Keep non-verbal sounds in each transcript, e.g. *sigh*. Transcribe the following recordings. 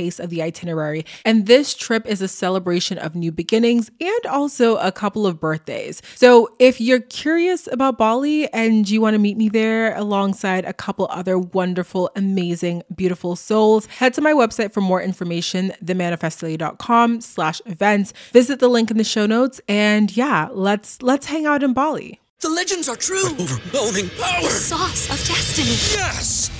taste of the itinerary. And this trip is a celebration of new beginnings and also a couple of birthdays. So if you're curious about Bali and you want to meet me there alongside a couple other wonderful, amazing, beautiful souls, head to my website for more information, themanifestdaily.com slash events. Visit the link in the show notes and yeah, let's let's hang out in Bali. The legends are true. Overwhelming power! The sauce of destiny. Yes!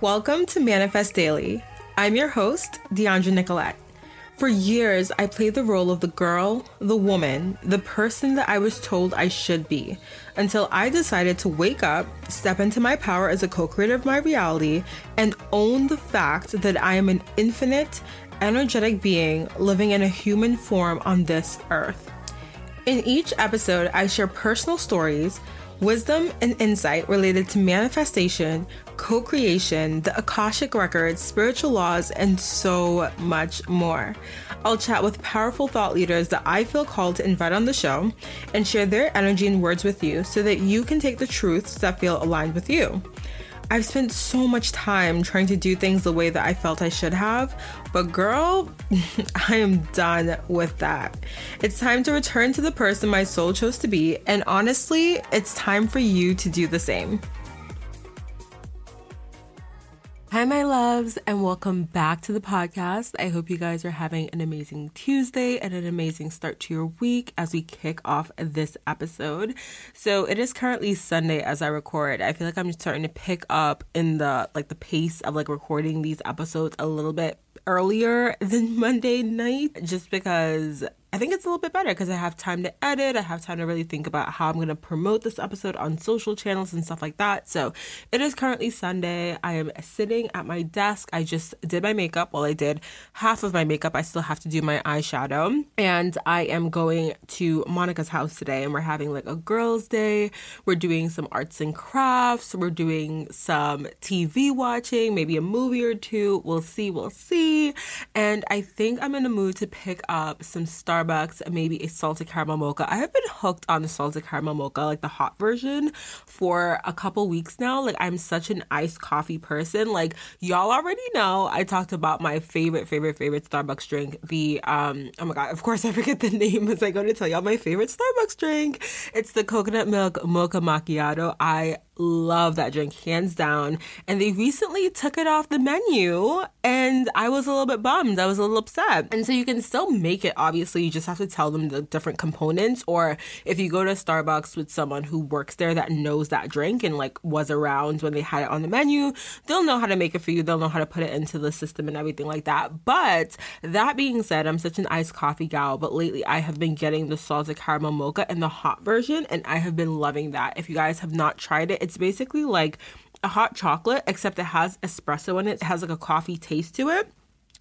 Welcome to Manifest Daily. I'm your host, Dheandra Nicolette. For years, I played the role of the girl, the woman, the person that I was told I should be, until I decided to wake up, step into my power as a co creator of my reality, and own the fact that I am an infinite, energetic being living in a human form on this earth. In each episode, I share personal stories, wisdom, and insight related to manifestation, co creation, the Akashic Records, spiritual laws, and so much more. I'll chat with powerful thought leaders that I feel called to invite on the show and share their energy and words with you so that you can take the truths that feel aligned with you. I've spent so much time trying to do things the way that I felt I should have, but girl, *laughs* I am done with that. It's time to return to the person my soul chose to be, and honestly, it's time for you to do the same. Hi, my loves, and welcome back to the podcast. I hope you guys are having an amazing Tuesday and an amazing start to your week as we kick off this episode. So it is currently Sunday as I record. I feel like I'm just starting to pick up in the like the pace of like recording these episodes a little bit earlier than *laughs* Monday night just because I think it's a little bit better because I have time to edit. I have time to really think about how I'm going to promote this episode on social channels and stuff like that. So it is currently Sunday. I am sitting at my desk. I just did my makeup. Well, I did half of my makeup. I still have to do my eyeshadow. And I am going to Monica's house today and we're having like a girls' day. We're doing some arts and crafts. We're doing some TV watching, maybe a movie or two. We'll see. We'll see. And I think I'm in the mood to pick up some Star Starbucks, maybe a salted caramel mocha. I have been hooked on the salted caramel mocha, like the hot version, for a couple weeks now. Like, I'm such an iced coffee person. Like, y'all already know I talked about my favorite, favorite, favorite Starbucks drink. The, um, oh my God, of course I forget the *laughs* name as I go to tell y'all my favorite Starbucks drink. It's the coconut milk mocha macchiato. I love that drink hands down. And they recently took it off the menu and i was a little bit bummed. I was a little upset. And so you can still make it obviously. You just have to tell them the different components or if you go to starbucks with someone who works there that knows that drink and like was around when they had it on the menu they'll know how to make it for you. They'll know how to put it into the system and everything like that. But that being said i'm such an iced coffee gal but lately i have been getting the salted caramel mocha and the hot version and i have been loving that. If you guys have not tried it it's basically like a hot chocolate, except it has espresso in it. It has like a coffee taste to it.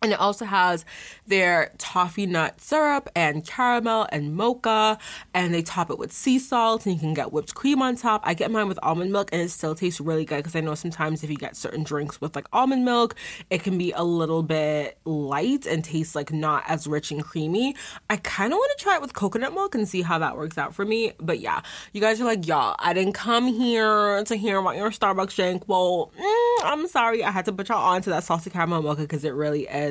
And it also has their toffee nut syrup and caramel and mocha, and they top it with sea salt, and you can get whipped cream on top. I get mine with almond milk, and it still tastes really good because I know sometimes if you get certain drinks with like almond milk, it can be a little bit light and taste like not as rich and creamy. I kind of want to try it with coconut milk and see how that works out for me. But yeah, you guys are like, y'all, I didn't come here to hear about your Starbucks drink. Well, mm, I'm sorry, I had to put y'all on to that salted caramel mocha because it really is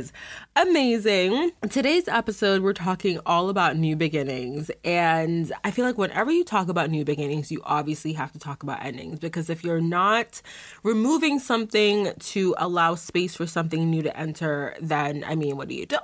amazing. Today's episode, we're talking all about new beginnings. And I feel like whenever you talk about new beginnings, you obviously have to talk about endings because if you're not removing something to allow space for something new to enter, then I mean, what are you doing?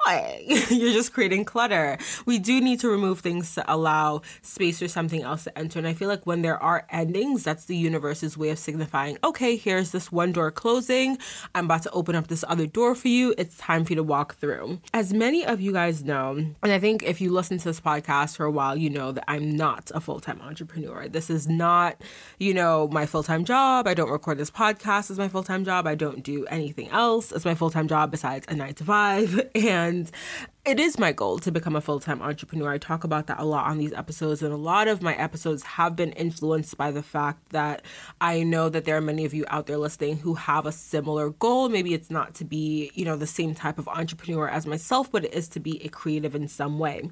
*laughs* you're just creating clutter. We do need to remove things to allow space for something else to enter. And I feel like when there are endings, that's the universe's way of signifying, okay, here's this one door closing. I'm about to open up this other door for you. It's time for you to walk through. As many of you guys know, and I think if you listen to this podcast for a while, you know that I'm not a full time entrepreneur. This is not, you know, my full time job. I don't record this podcast as my full time job. I don't do anything else as my full time job besides a nine to five. *laughs* And it is my goal to become a full time entrepreneur. I talk about that a lot on these episodes, and a lot of my episodes have been influenced by the fact that I know that there are many of you out there listening who have a similar goal. Maybe it's not to be, you know, the same type of entrepreneur as myself, but it is to be a creative in some way.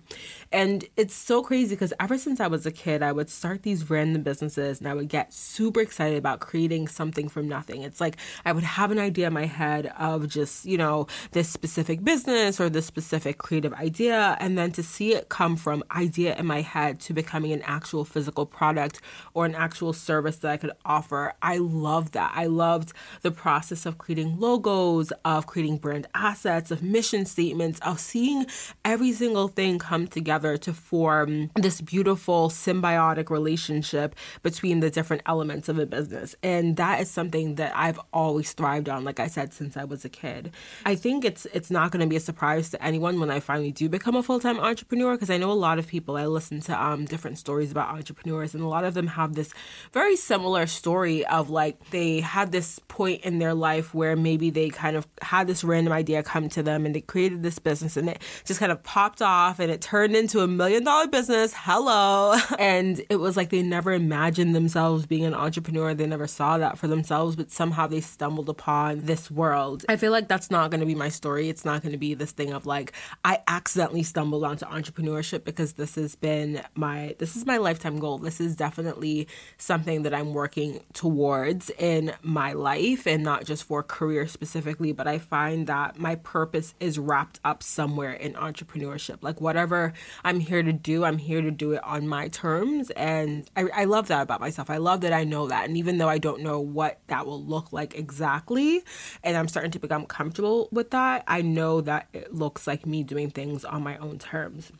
And it's so crazy because ever since I was a kid, I would start these random businesses and I would get super excited about creating something from nothing. It's like I would have an idea in my head of just, you know, this specific business or this specific creative idea and then to see it come from idea in my head to becoming an actual physical product or an actual service that I could offer. I loved that. I loved the process of creating logos, of creating brand assets, of mission statements, of seeing every single thing come together to form this beautiful symbiotic relationship between the different elements of a business. And that is something that I've always thrived on like I said since I was a kid. I think it's it's not going to be a surprise to anyone when I finally do become a full time entrepreneur because I know a lot of people. I listen to um, different stories about entrepreneurs, and a lot of them have this very similar story of like they had this point in their life where maybe they kind of had this random idea come to them and they created this business and it just kind of popped off and it turned into a million dollar business. Hello. *laughs* And it was like they never imagined themselves being an entrepreneur. They never saw that for themselves, but somehow they stumbled upon this world. I feel like that's not going to be my story. It's not going to be this thing of like, I accidentally stumbled onto entrepreneurship because this has been my this is my lifetime goal. This is definitely something that I'm working towards in my life and not just for career specifically, but I find that my purpose is wrapped up somewhere in entrepreneurship. Like whatever I'm here to do, I'm here to do it on my terms. And I, I love that about myself. I love that I know that. And even though I don't know what that will look like exactly, and I'm starting to become comfortable with that, I know that it looks like me doing things on my own terms.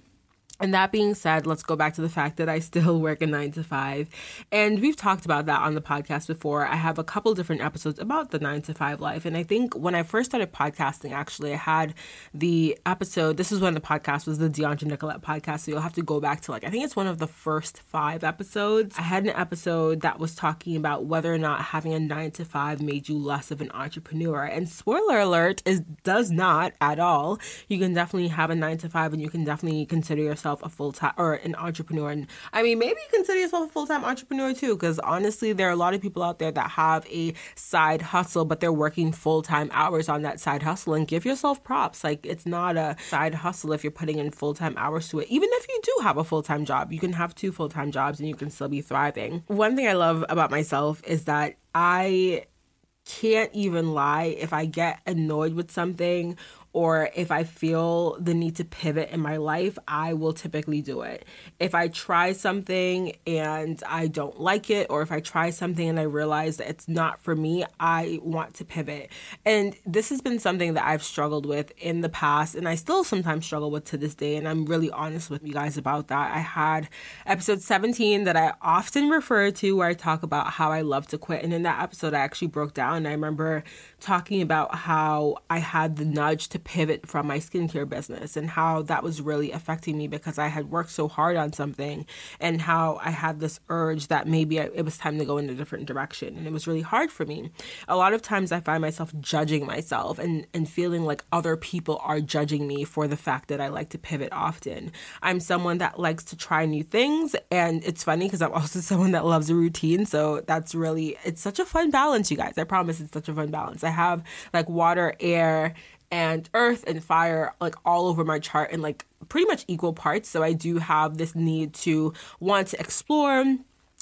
And that being said, let's go back to the fact that I still *laughs* work a nine to five. And we've talked about that on the podcast before. I have a couple different episodes about the nine to five life. And I think when I first started podcasting, actually, I had the episode, this is when the podcast was the Dheandra Nicolette podcast. So you'll have to go back to like, I think it's one of the first five episodes. I had an episode that was talking about whether or not having a nine to five made you less of an entrepreneur. And spoiler alert, is does not at all. You can definitely have a nine to five and you can definitely consider yourself yourself a full time or an entrepreneur. And I mean, maybe consider yourself a full time entrepreneur too, because honestly, there are a lot of people out there that have a side hustle, but they're working full time hours on that side hustle. And give yourself props. Like, it's not a side hustle if you're putting in full time hours to it. Even if you do have a full time job, you can have two full time jobs and you can still be thriving. One thing I love about myself is that I can't even lie if I get annoyed with something or if I feel the need to pivot in my life, I will typically do it. If I try something and I don't like it, or if I try something and I realize that it's not for me, I want to pivot. And this has been something that I've struggled with in the past, and I still sometimes struggle with to this day. And I'm really honest with you guys about that. I had episode 17 that I often refer to where I talk about how I love to quit. And in that episode, I actually broke down. I remember talking about how I had the nudge to pivot from my skincare business and how that was really affecting me because I had worked so hard on something and how I had this urge that maybe it was time to go in a different direction. And it was really hard for me. A lot of times I find myself judging myself and, and feeling like other people are judging me for the fact that I like to pivot often. I'm someone that likes to try new things. And it's funny because I'm *laughs* also someone that loves a routine. So that's really, it's such a fun balance, you guys. I promise it's such a fun balance. I have like water, air, and earth and fire like all over my chart in like pretty much equal parts. So I do have this need to want to explore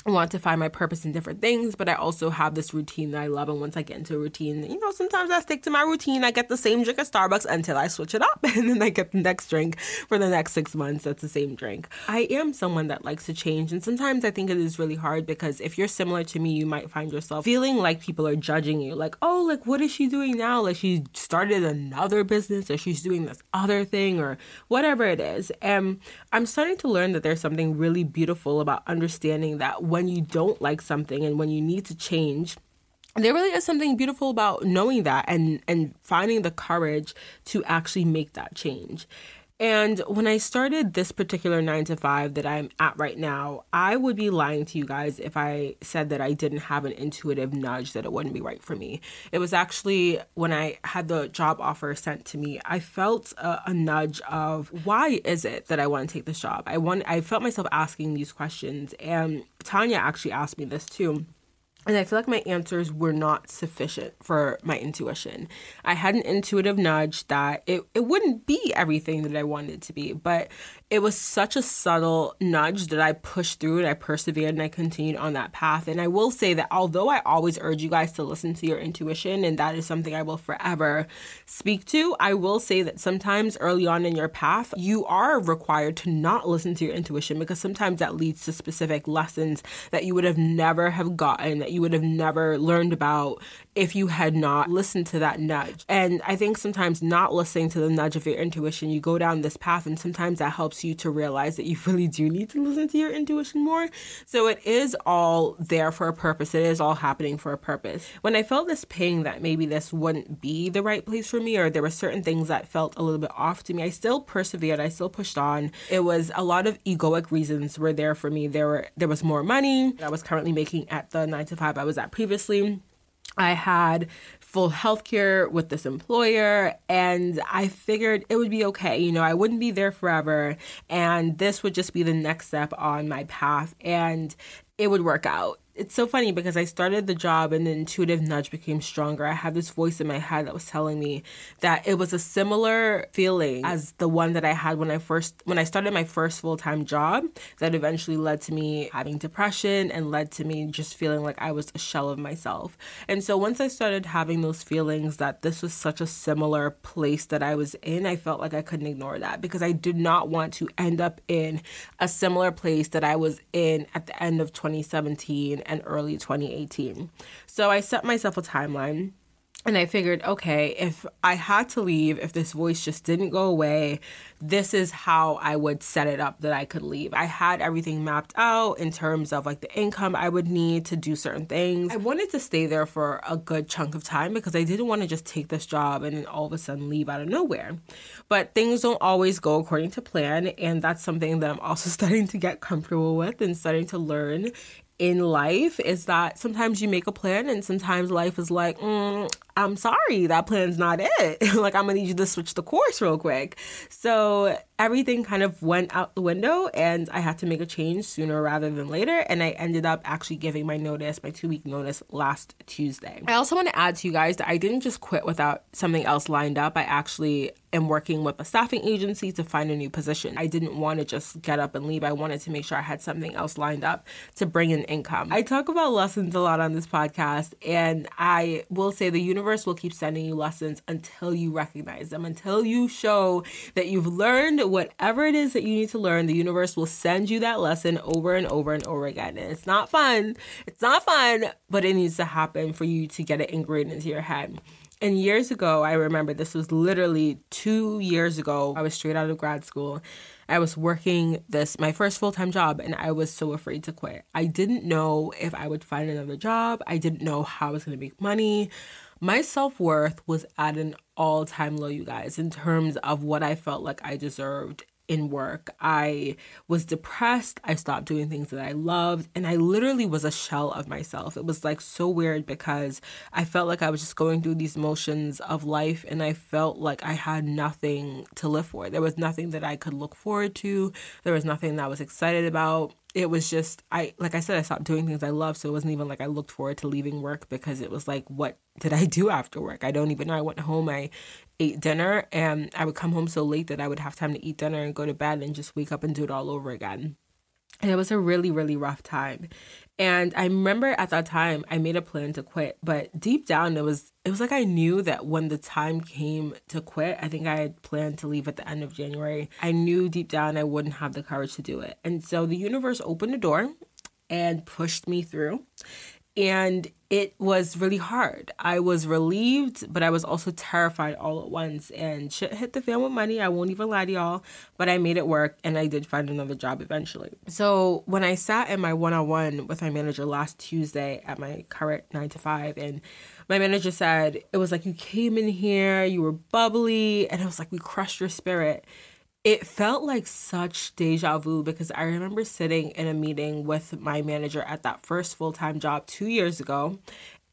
want to find my purpose in different things, but I also have this routine that I love. And once I get into a routine, you know, sometimes I stick to my routine. I get the same drink at Starbucks until I switch it up, *laughs* and then I get the next drink for the next six months. That's the same drink. I am someone that likes to change, and sometimes I think it is really hard because if you're similar to me, you might find yourself feeling like people are judging you, like, oh, like what is she doing now? Like she started another business, or she's doing this other thing, or whatever it is. And I'm starting to learn that there's something really beautiful about understanding that when you don't like something and when you need to change, there really is something beautiful about knowing that and and finding the courage to actually make that change. And when I started this particular nine to five that I'm at right now, I would be lying to you guys if I said that I didn't have an intuitive nudge that it wouldn't be right for me. It was actually when I had the job offer sent to me, I felt a, a nudge of why is it that I want to take this job? I want I felt myself asking these questions and Tanya actually asked me this too and I feel like my answers were not sufficient for my intuition. I had an intuitive nudge that it, it wouldn't be everything that I wanted to be, but it was such a subtle nudge that I pushed through and I persevered and I continued on that path. And I will say that although I always urge you guys to listen to your intuition, and that is something I will forever speak to, I will say that sometimes early on in your path, you are required to not listen to your intuition because sometimes that leads to specific lessons that you would have never have gotten, that you would have never learned about if you had not listened to that nudge. And I think sometimes not listening to the nudge of your intuition, you go down this path, and sometimes that helps you to realize that you *laughs* really do need to listen to your intuition more. So it is all there for a purpose, it is all happening for a purpose. When I felt this ping that maybe this wouldn't be the right place for me, or there were certain things that felt a little bit off to me, I still persevered, I still pushed on. It was a lot of egoic reasons were there for me. There were there was more money I was currently making at the nine to five I was at previously. I had full health care with this employer, and I figured it would be okay. You know, I wouldn't be there forever, and this would just be the next step on my path, and it would work out it's so funny because I started the job and the intuitive nudge became stronger. I had this voice in my head that was telling me that it was a similar feeling as the one that I had when I first when I started my first full-time job that eventually led to me having depression and led to me just feeling like I was a shell of myself. And so once I started having those feelings that this was such a similar place that I was in, I felt like I couldn't ignore that because I did not want to end up in a similar place that I was in at the end of 2017 and early 2018. So I set myself a timeline and I figured, okay, if I had to leave, if this voice just didn't go away, this is how I would set it up that I could leave. I had everything mapped out in terms of like the income I would need to do certain things. I wanted to stay there for a good chunk of time because I didn't want to just take this job and then all of a sudden leave out of nowhere. But things don't always go according to plan, and that's something that I'm also *laughs* starting to get comfortable with and starting to learn in life is that sometimes you make a plan and sometimes life is like, mm, I'm sorry, that plan's not it. *laughs* like, I'm gonna need you to switch the course real quick. So, everything kind of went out the window, and I had to make a change sooner rather than later. And I ended up actually giving my notice, my two week notice, last Tuesday. I also want to add to you guys that I didn't just quit without something else lined up. I actually am working with a staffing agency to find a new position. I didn't want to just get up and leave. I wanted to make sure I had something else lined up to bring in income. I talk about lessons a lot on this podcast, and I will say the universe will keep sending you lessons until you recognize them, until you show that you've learned whatever it is that you need to learn. The universe will send you that lesson over and over and over again. And it's not fun. It's not fun, but it needs to happen for you to get it ingrained into your head. And years ago, I remember this was literally two years ago. I was straight out of grad school. I was working this, my first full time job, and I was so afraid to quit. I didn't know if I would find another job. I didn't know how I was going to make money. My self worth was at an all time low, you guys, in terms of what I felt like I deserved in work. I was depressed. I stopped doing things that I loved. And I literally was a shell of myself. It was like so weird because I felt like I was just going through these motions of life and I felt like I had nothing to live for. There was nothing that I could look forward to, there was nothing that I was excited about it was just I like I said I stopped doing things I love so it wasn't even like I looked forward to leaving work because it was like what did I *laughs* do after work? I don't even know. I went home I ate dinner and I would come home so late that I would have time to eat dinner and go to bed and just wake up and do it all over again And it was a really, really rough time. And I remember at that time I made a plan to quit, but deep down it was it was like I knew that when the time came to quit, I think I had planned to leave at the end of January. I knew deep down I wouldn't have the courage to do it. And so the universe opened a door and pushed me through and it was really hard. I was relieved, but I was also terrified all at once. And shit hit the fan with money. I won't even lie to y'all, but I made it work and I did find another job eventually. So when I sat in my one on one with my manager last Tuesday at my current nine to five, and my manager said, it was like you came in here, you were bubbly, and it was like we crushed your spirit it felt like such deja vu because I remember sitting in a meeting with my manager at that first full time job two years ago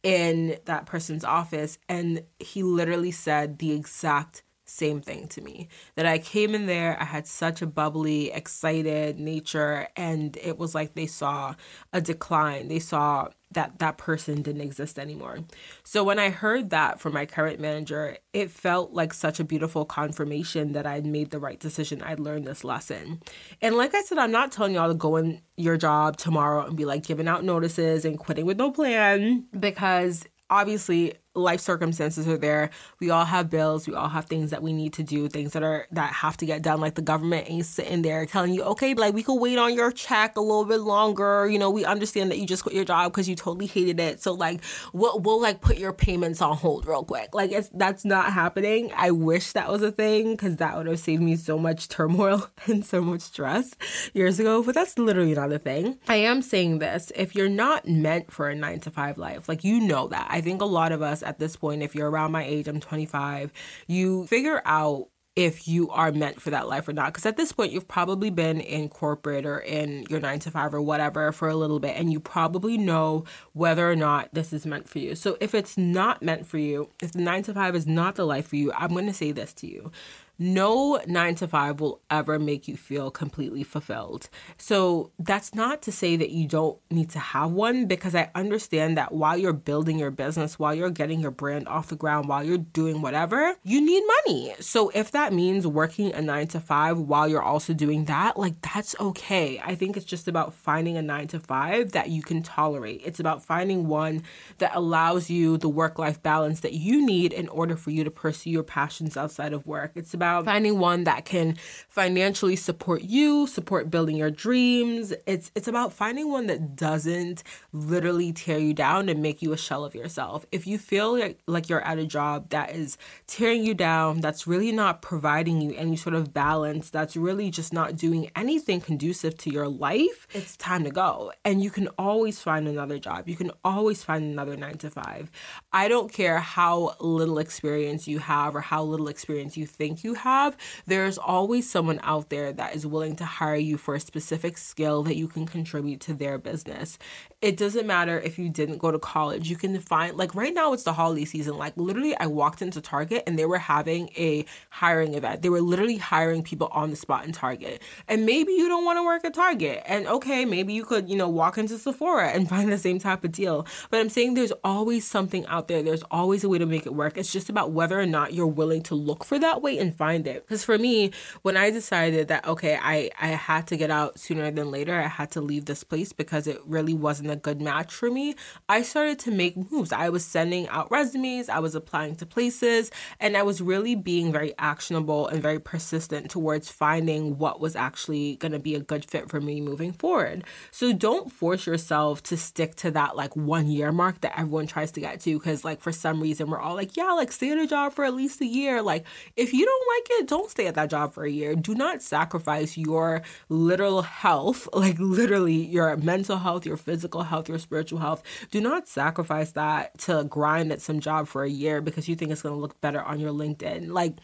in that person's office, and he literally said the exact same thing to me that I came in there, I had such a bubbly, excited nature, and it was like they saw a decline. They saw that that person didn't exist anymore. So when I heard that from my current manager, it felt like such a beautiful confirmation that I'd made the right decision. I'd learned this lesson. And like I said, I'm not telling y'all to go in your job tomorrow and be like giving out notices and quitting with no plan because obviously life circumstances are there. We all have bills. We all have things that we need to do, things that are that have to get done. Like the government ain't sitting there telling you, okay, like we could wait on your check a little bit longer. You know, we understand that you just quit your job because you totally hated it. So like we'll we'll like put your payments on hold real quick. Like it's that's not happening. I wish that was a thing because that would have saved me so much *laughs* turmoil and so much stress years ago. But that's literally not a thing. I am saying this if you're not meant for a nine to five life, like you know that. I think a lot of us at this point, if you're around my age, I'm 25, you figure out if you are meant for that life or not. Because at this point, you've probably been in corporate or in your nine to five or whatever for a little bit, and you probably know whether or not this is meant for you. So if it's not meant for you, if the nine to five is not the life for you, I'm going to say this to you no nine to five will ever make you feel completely fulfilled. So that's not to say that you don't need to have one because I understand that while you're building your business, while you're getting your brand off the ground, while you're doing whatever, you need money. So if that means working a nine to five while you're also doing that, like that's okay. I think it's just about finding a nine to five that you can tolerate. It's about finding one that allows you the work life balance that you need in order for you to pursue your passions outside of work. It's about about finding one that can financially support you, support building your dreams. It's it's about finding one that doesn't literally tear you down and make you a shell of yourself. If you feel like, like you're at a job that is tearing you down, that's really not providing you any sort of balance, that's really just not doing anything conducive to your life, it's time to go. And you can always find another job. You can always find another 9 to 5. I don't care how little experience you have or how little experience you think you have, there's always someone out there that is willing to hire you for a specific skill that you can contribute to their business. It doesn't matter if you didn't go to college. You can find, like, right now it's the holiday season. Like, literally, I walked into Target and they were having a hiring event. They were literally hiring people on the spot in Target. And maybe you don't want to work at Target. And okay, maybe you could, you know, walk into Sephora and *laughs* find the same type of deal. But I'm saying there's always something out there. There's always a way to make it work. It's just about whether or not you're willing to look for that way and find find it. Because for me, when I decided that, okay, I, I had to get out sooner than later, I had to leave this place because it really wasn't a good match for me, I started to make moves. I was sending out resumes, I was applying to places, and I was really being very actionable and very persistent towards finding what was actually going to be a good fit for me moving forward. So don't force yourself to stick to that like one year mark that everyone tries to get to because like for some reason we're all like, yeah, like stay at a job for at least a year. Like if you don't like it, don't stay at that job for a year. Do not sacrifice your literal health, *laughs* like literally your mental health, your physical health, your spiritual health. Do not sacrifice that to grind at some job for a year because you think it's going to look better on your LinkedIn. Like,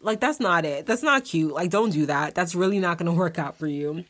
like that's not it. That's not cute. Like, don't do that. That's really not going *laughs* to work out for you.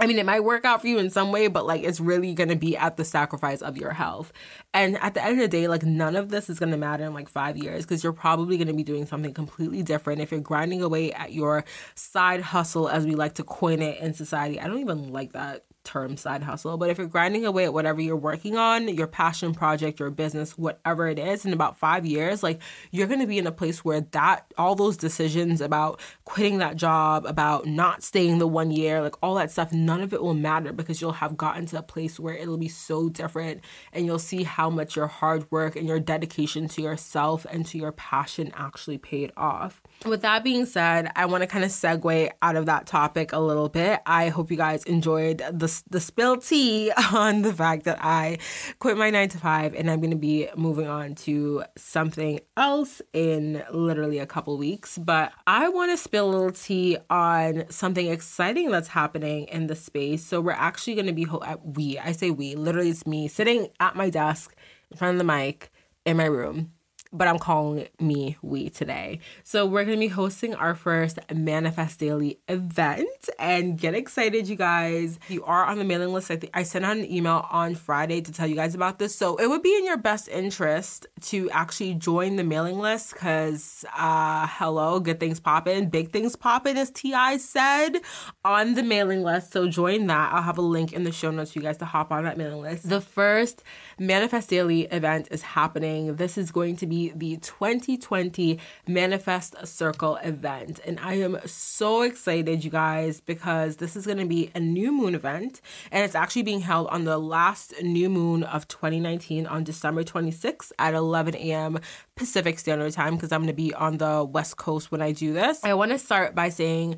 I mean, it might work out for you in some way, but like it's really gonna be at the sacrifice of your health. And at the end of the day, like none of this is gonna matter in like five years because you're probably gonna be doing something completely different. If you're grinding away at your side hustle, as we like to coin it in society, I don't even like that term side hustle. But if you're grinding away at whatever you're working on, your passion project, your business, whatever it is, in about five years, like you're going to be in a place where that, all those decisions about quitting that job, about not staying the one year, like all that stuff, none of it will matter because you'll have gotten to a place where it'll be so different and you'll see how much your hard work and your dedication to yourself and to your passion actually paid off. With that being said, I want to kind of segue out of that topic a little bit. I hope you guys enjoyed the, the spill tea *laughs* on the fact that I quit my nine to five and I'm going to be moving on to something else in literally a couple weeks. But I want to spill a little tea on something exciting that's happening in the space. So we're actually going to be, ho- uh, we, I say we, literally it's me sitting at my desk in front of the mic in my room but I'm calling me we today. So we're gonna be hosting our first Manifest Daily event and get excited, you guys. You are on the mailing list, I, I sent out an email on Friday to tell you guys about this. So it would be in your best interest to actually join the mailing list because uh hello, good things popping, big things popping, as T.I. said on the mailing list. So join that. I'll have a link in the show notes for you guys to hop on that mailing list. The first Manifest Daily event is happening. This is going to be the 2020 Manifest Circle event. And I am so excited, you guys, because this is going to be a new moon event. And it's actually being held on the last new moon of 2019 on December 26th at 11 a.m. Pacific Standard Time, because I'm going to be on the West Coast when I do this. I want to start by saying,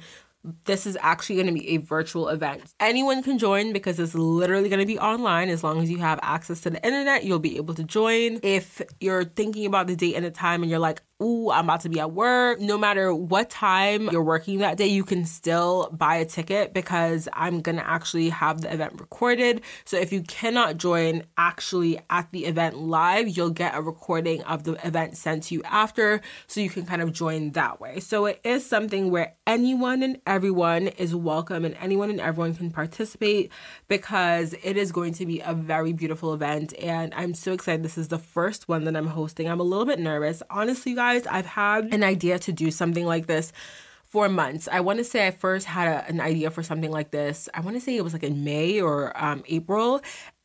this is actually going to be a virtual event. Anyone can join because it's literally going to be online. As long as you have access to the internet, you'll be able to join. If you're thinking about the date and the time and you're like, ooh, I'm about to be at work. No matter what time you're working that day, you can still buy a ticket because I'm going to actually have the event recorded. So if you cannot join actually at the event live, you'll get a recording of the event sent to you after so you can kind of join that way. So it is something where anyone and everyone is welcome and anyone and everyone can participate because it is going to be a very beautiful event and I'm so excited. This is the first one that I'm hosting. I'm a little bit nervous. Honestly, you guys, guys, I've had an idea to do something like this for months. I want to say I first had a, an idea for something like this. I want to say it was like in May or um, April.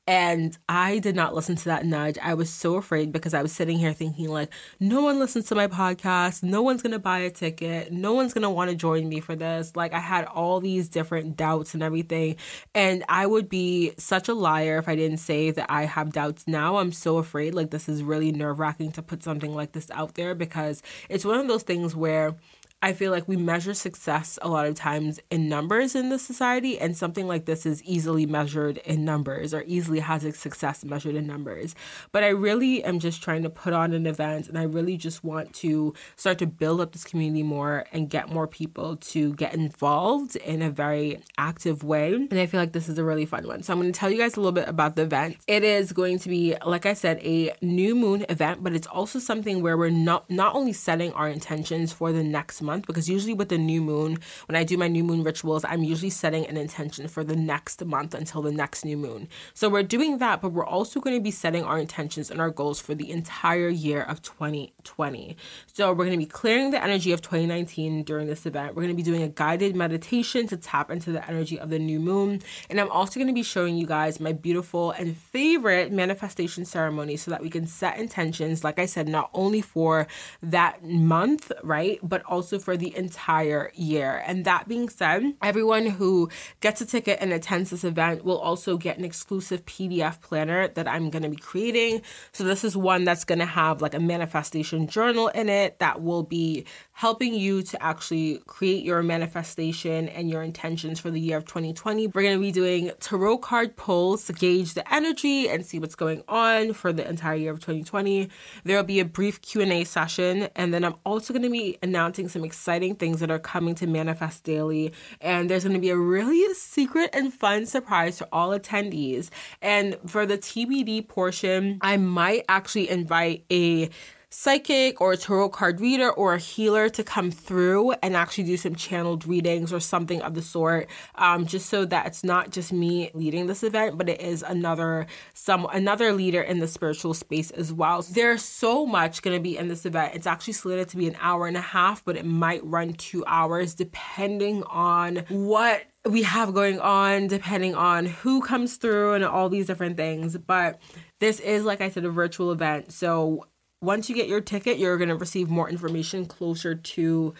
And I did not listen to that nudge. I was so afraid because I was sitting here thinking, like, no one listens to my podcast. No one's going to buy a ticket. No one's going to want to join me for this. Like, I had all these different doubts and everything. And I would be such a liar if I didn't say that I have doubts now. I'm so afraid. Like, this is really nerve wracking to put something like this out there because it's one of those things where I feel like we measure success a lot of times in numbers in the society, and something like this is easily measured in numbers or easily has its success measured in numbers. But I really am just trying to put on an event, and I really just want to start to build up this community more and get more people to get involved in a very active way. And I feel like this is a really fun one. So I'm going to tell you guys a little bit about the event. It is going to be, like I said, a new moon event, but it's also something where we're not not only setting our intentions for the next month because usually with the new moon, when I do my new moon rituals, I'm usually setting an intention for the next month until the next new moon. So we're doing that, but we're also going to be setting our intentions and our goals for the entire year of 2020. So we're going to be clearing the energy of 2019 during this event. We're going to be doing a guided meditation to tap into the energy of the new moon. And I'm also going to be showing you guys my beautiful and favorite manifestation ceremony so that we can set intentions, like I said, not only for that month, right, but also for the entire year. And that being said, everyone who gets a ticket and attends this event will also get an exclusive PDF planner that I'm going to be creating. So, this is one that's going to have like a manifestation journal in it that will be helping you to actually create your manifestation and your intentions for the year of 2020. We're going to be doing tarot card pulls to gauge the energy and see what's going on for the entire year of 2020. There will be a brief Q&A session and then I'm also going to be announcing some exciting things that are coming to Manifest Daily and there's going to be a really secret and fun surprise to all attendees. And for the TBD portion, I might actually invite a psychic or a tarot card reader or a healer to come through and actually do some channeled readings or something of the sort um, just so that it's not just me leading this event but it is another some another leader in the spiritual space as well. So there's so much going to be in this event. It's actually slated to be an hour and a half but it might run two hours depending on what we have going on depending on who comes through and all these different things. But this is like i said a virtual event. So once you get your ticket, you're going to receive more information closer to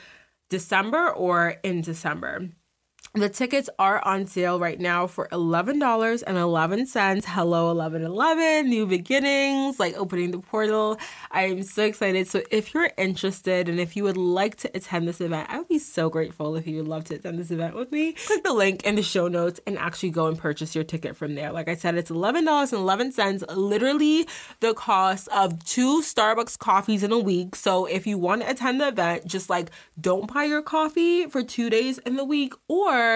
December or in December. The tickets are on sale right now for $11.11. Hello, 1111, new beginnings, like opening the portal. I am so excited. So, if you're interested and if you would like to attend this event, I would be so grateful if you would love to attend this event with me. Click the link in the show notes and actually go and purchase your ticket from there. Like I said, it's $11.11, literally the cost of two Starbucks coffees in a week. So, if you want to attend the event, just like don't buy your coffee for two days in the week or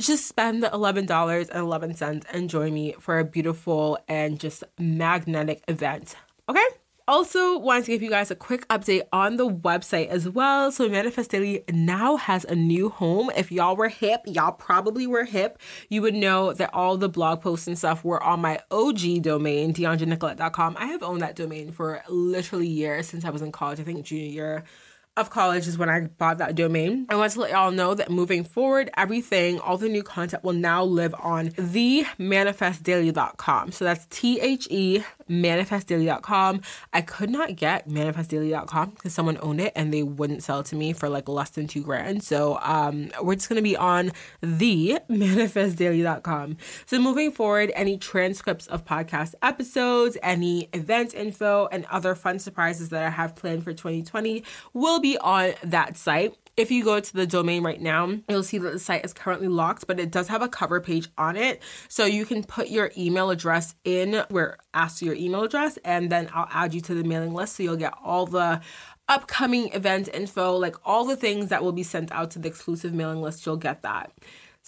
just spend the $11.11 and join me for a beautiful and just magnetic event. Okay? Also, wanted to give you guys a quick update on the website as well. So, Manifest Daily now has a new home. If y'all were hip, y'all probably were hip, you would know that all the blog posts and stuff were on my OG domain, DheandraNicolette.com. I have owned that domain for literally years since I was in college, I think junior year of college is when I bought that domain. I want to let y'all know that moving forward, everything, all the new content will now live on themanifestdaily.com. So that's T H E manifestdaily.com. I could not get manifestdaily.com because someone owned it and they wouldn't sell to me for like less than two grand. So um, we're just going to be on the manifestdaily.com. So moving forward, any transcripts of podcast episodes, any event info, and other fun surprises that I have planned for 2020 will be on that site. If you go to the domain right now, you'll see that the site is currently locked, but it does have a cover page on it. So you can put your email address in where ask your email address, and then I'll add you to the mailing list. So you'll get all the upcoming event info, like all the things that will be sent out to the exclusive mailing list. You'll get that.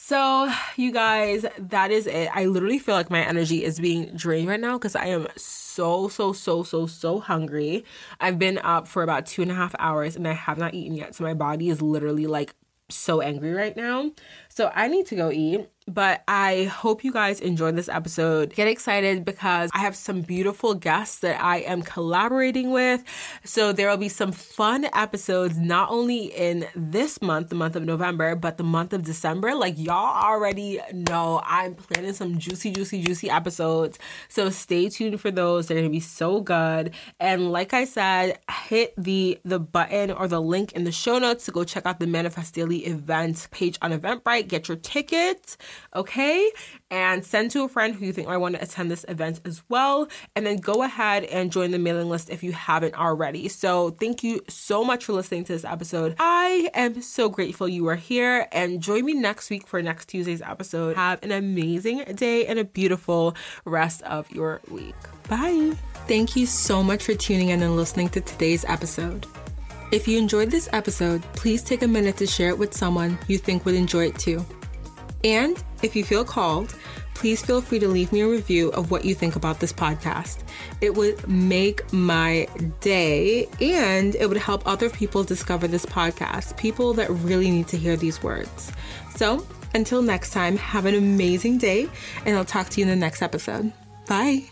So, you guys, that is it. I literally feel like my energy is being drained right now because I am so, so, so, so, so hungry. I've been up for about two and a half hours and I have not eaten yet. So, my body is literally like so angry right now. So I need to go eat. But I hope you guys enjoyed this episode. Get excited because I have some beautiful guests that I am collaborating with. So there will be some fun episodes not only in this month, the month of November, but the month of December. Like y'all already know, I'm planning some juicy, juicy, juicy episodes. So stay tuned for those. They're gonna be so good. And like I said, hit the the button or the link in the show notes to go check out the Manifest Daily event page on Eventbrite. Get your tickets okay? And send to a friend who you think might want to attend this event as well. And then go ahead and join the mailing list if you haven't already. So, thank you so much for listening to this episode. I am so grateful you are here. And join me next week for next Tuesday's episode. Have an amazing day and a beautiful rest of your week. Bye. Thank you so much for tuning in and listening to today's episode. If you enjoyed this episode, please take a minute to share it with someone you think would enjoy it too. And if you feel called, please feel free to leave me a review of what you think about this podcast. It would make my day and it would help other people discover this podcast, people that really need to hear these words. So, until next time, have an amazing day, and I'll talk to you in the next episode. Bye.